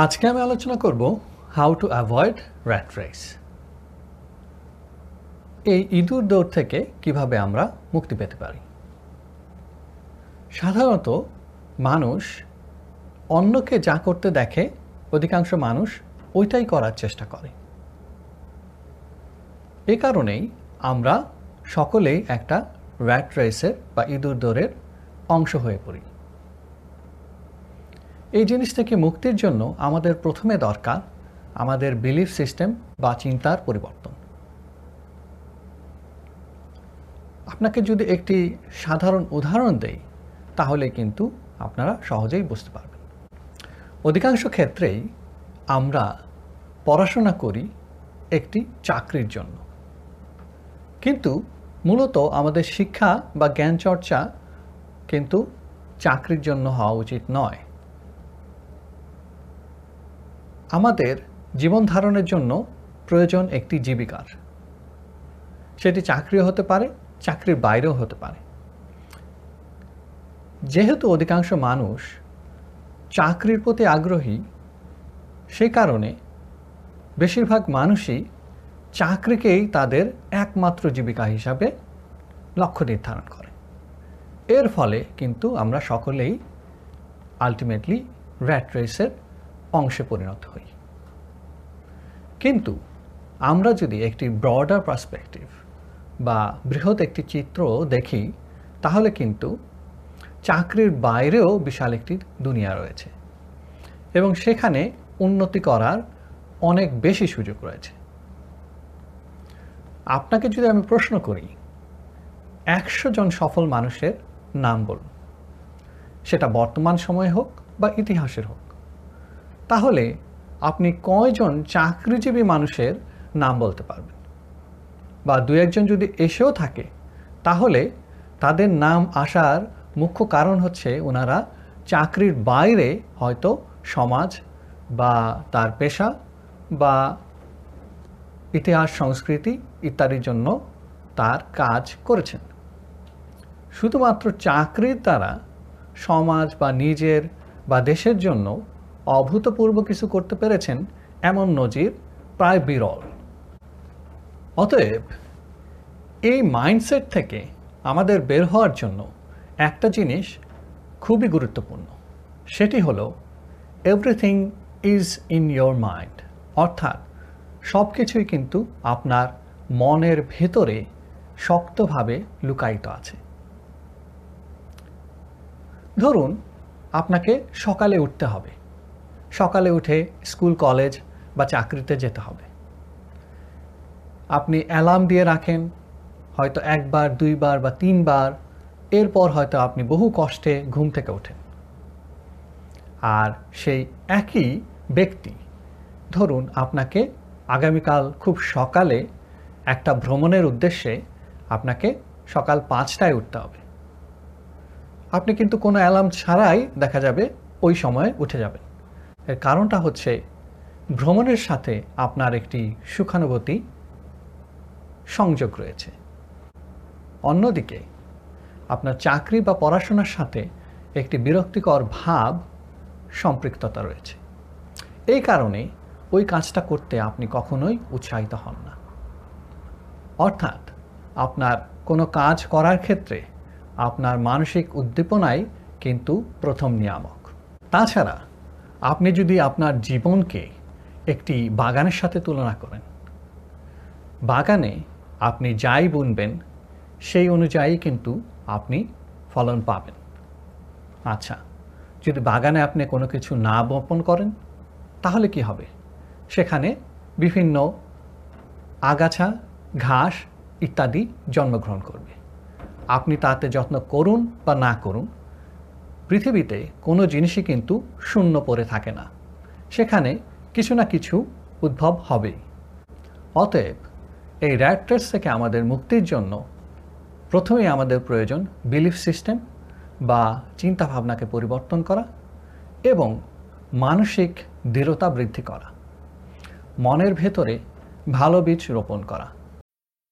আজকে আমি আলোচনা করব how to avoid rat race এই ইঁদুর দৌড় থেকে কীভাবে আমরা মুক্তি পেতে পারি? সাধারণত মানুষ অন্যকে যা করতে দেখে অধিকাংশ মানুষ ওইটাই করার চেষ্টা করে। এ কারণেই আমরা সকলেই একটা র্যাট রেসের বা ইঁদুর দৌড়ের অংশ হয়ে পড়ি। এই জিনিস থেকে মুক্তির জন্য আমাদের প্রথমে দরকার আমাদের বিলিফ সিস্টেম বা চিন্তার পরিবর্তন। আপনাকে যদি একটি সাধারণ উদাহরণ দেই, তাহলে কিন্তু আপনারা সহজেই বুঝতে পারবেন। অধিকাংশ ক্ষেত্রেই আমরা পড়াশোনা করি একটি চাকরির জন্য। কিন্তু মূলত আমাদের শিক্ষা বা জ্ঞান চর্চা কিন্তু চাকরির জন্য হওয়া উচিত নয়। আমাদের জীবন ধারণের জন্য প্রয়োজন একটি জীবিকার। সেটি চাকরিও হতে পারে, চাকরির বাইরেও হতে পারে। যেহেতু অধিকাংশ মানুষ চাকরির প্রতি আগ্রহী, সে কারণে বেশিরভাগ মানুষই চাকরিকেই তাদের একমাত্র জীবিকা হিসাবে লক্ষ্য নির্ধারণ করে। এর ফলে কিন্তু আমরা সকলেই আলটিমেটলি র্যাট রেসের অংশে পরিণত হই। কিন্তু আমরা যদি একটি ব্রডার পার্সপেক্টিভ বা বৃহৎ একটি চিত্র দেখি, তাহলে কিন্তু চাকরির বাইরেও বিশাল একটি দুনিয়া রয়েছে এবং সেখানে উন্নতি করার অনেক বেশি সুযোগ রয়েছে। আপনাকে যদি আমি প্রশ্ন করি, একশো জন সফল মানুষের নাম বলুন। সেটা বর্তমান সময়ে হোক বা ইতিহাসের হোক। তাহলে আপনি কয়জন চাকরিজীবী মানুষের নাম বলতে পারবেন? বা দু একজন যদি এসেও থাকে, তাহলে তাদের নাম আসার মুখ্য কারণ হচ্ছে ওনারা চাকরির বাইরে হয়তো সমাজ বা তার পেশা বা ইতিহাস, সংস্কৃতি ইত্যাদির জন্য তার কাজ করেছেন। শুধুমাত্র চাকরির দ্বারা সমাজ বা নিজের বা দেশের জন্য অভূতপূর্ব কিছু করতে পেরেছেন এমন নজির প্রায় বিরল। অতএব, এই মাইন্ডসেট থেকে আমাদের বের হওয়ার জন্য একটা জিনিস খুবই গুরুত্বপূর্ণ। সেটি হলো everything is in your mind অর্থাৎ সব কিছুই কিন্তু আপনার মনের ভেতরে শক্তভাবে লুকায়িত আছে। ধরুন, আপনাকে সকালে উঠতে হবে। সকালে উঠে স্কুল, কলেজ বা চাকরিতে যেতে হবে। আপনি অ্যালার্ম দিয়ে রাখেন, হয়তো একবার, দুইবার বা তিনবার, এরপর হয়তো আপনি বহু কষ্টে ঘুম থেকে ওঠেন। আর সেই একই ব্যক্তি, ধরুন আপনাকে আগামীকাল খুব সকালে একটা ভ্রমণের উদ্দেশ্যে আপনাকে সকাল পাঁচটায় উঠতে হবে। আপনি কিন্তু কোনো অ্যালার্ম ছাড়াই দেখা যাবে ওই সময়ে উঠে যাবেন। এর কারণটা হচ্ছে ভ্রমণের সাথে আপনার একটি সুখানুভূতি সংযোগ রয়েছে। অন্যদিকে, আপনার চাকরি বা পড়াশোনার সাথে একটি বিরক্তিকর ভাব সম্পৃক্ততা রয়েছে। এই কারণে ওই কাজটা করতে আপনি কখনোই উৎসাহিত হন না। অর্থাৎ আপনার কোনো কাজ করার ক্ষেত্রে আপনার মানসিক উদ্দীপনাই কিন্তু প্রথম নিয়ামক। তাছাড়া আপনি যদি আপনার জীবনকে একটি বাগানের সাথে তুলনা করেন, বাগানে আপনি যাই বুনবেন, সেই অনুযায়ী কিন্তু আপনি ফলন পাবেন। আচ্ছা যদি বাগানে আপনি কোনো কিছু না বপন করেন, তাহলে কি হবে? সেখানে বিভিন্ন আগাছা, ঘাস ইত্যাদি জন্মগ্রহণ করবে। আপনি তাতে যত্ন করুন বা না করুন পৃথিবীতে কোনো জিনিসই কিন্তু শূন্য পড়ে থাকে না। সেখানে কিছু না কিছু উদ্ভব হবেই। অতএব এই র্যাট থেকে আমাদের মুক্তির জন্য প্রথমেই আমাদের প্রয়োজন বিলিফ সিস্টেম বা চিন্তাভাবনাকে পরিবর্তন করা এবং মানসিক দৃঢ়তা বৃদ্ধি করা। মনের ভেতরে ভালো বীজ রোপণ করা।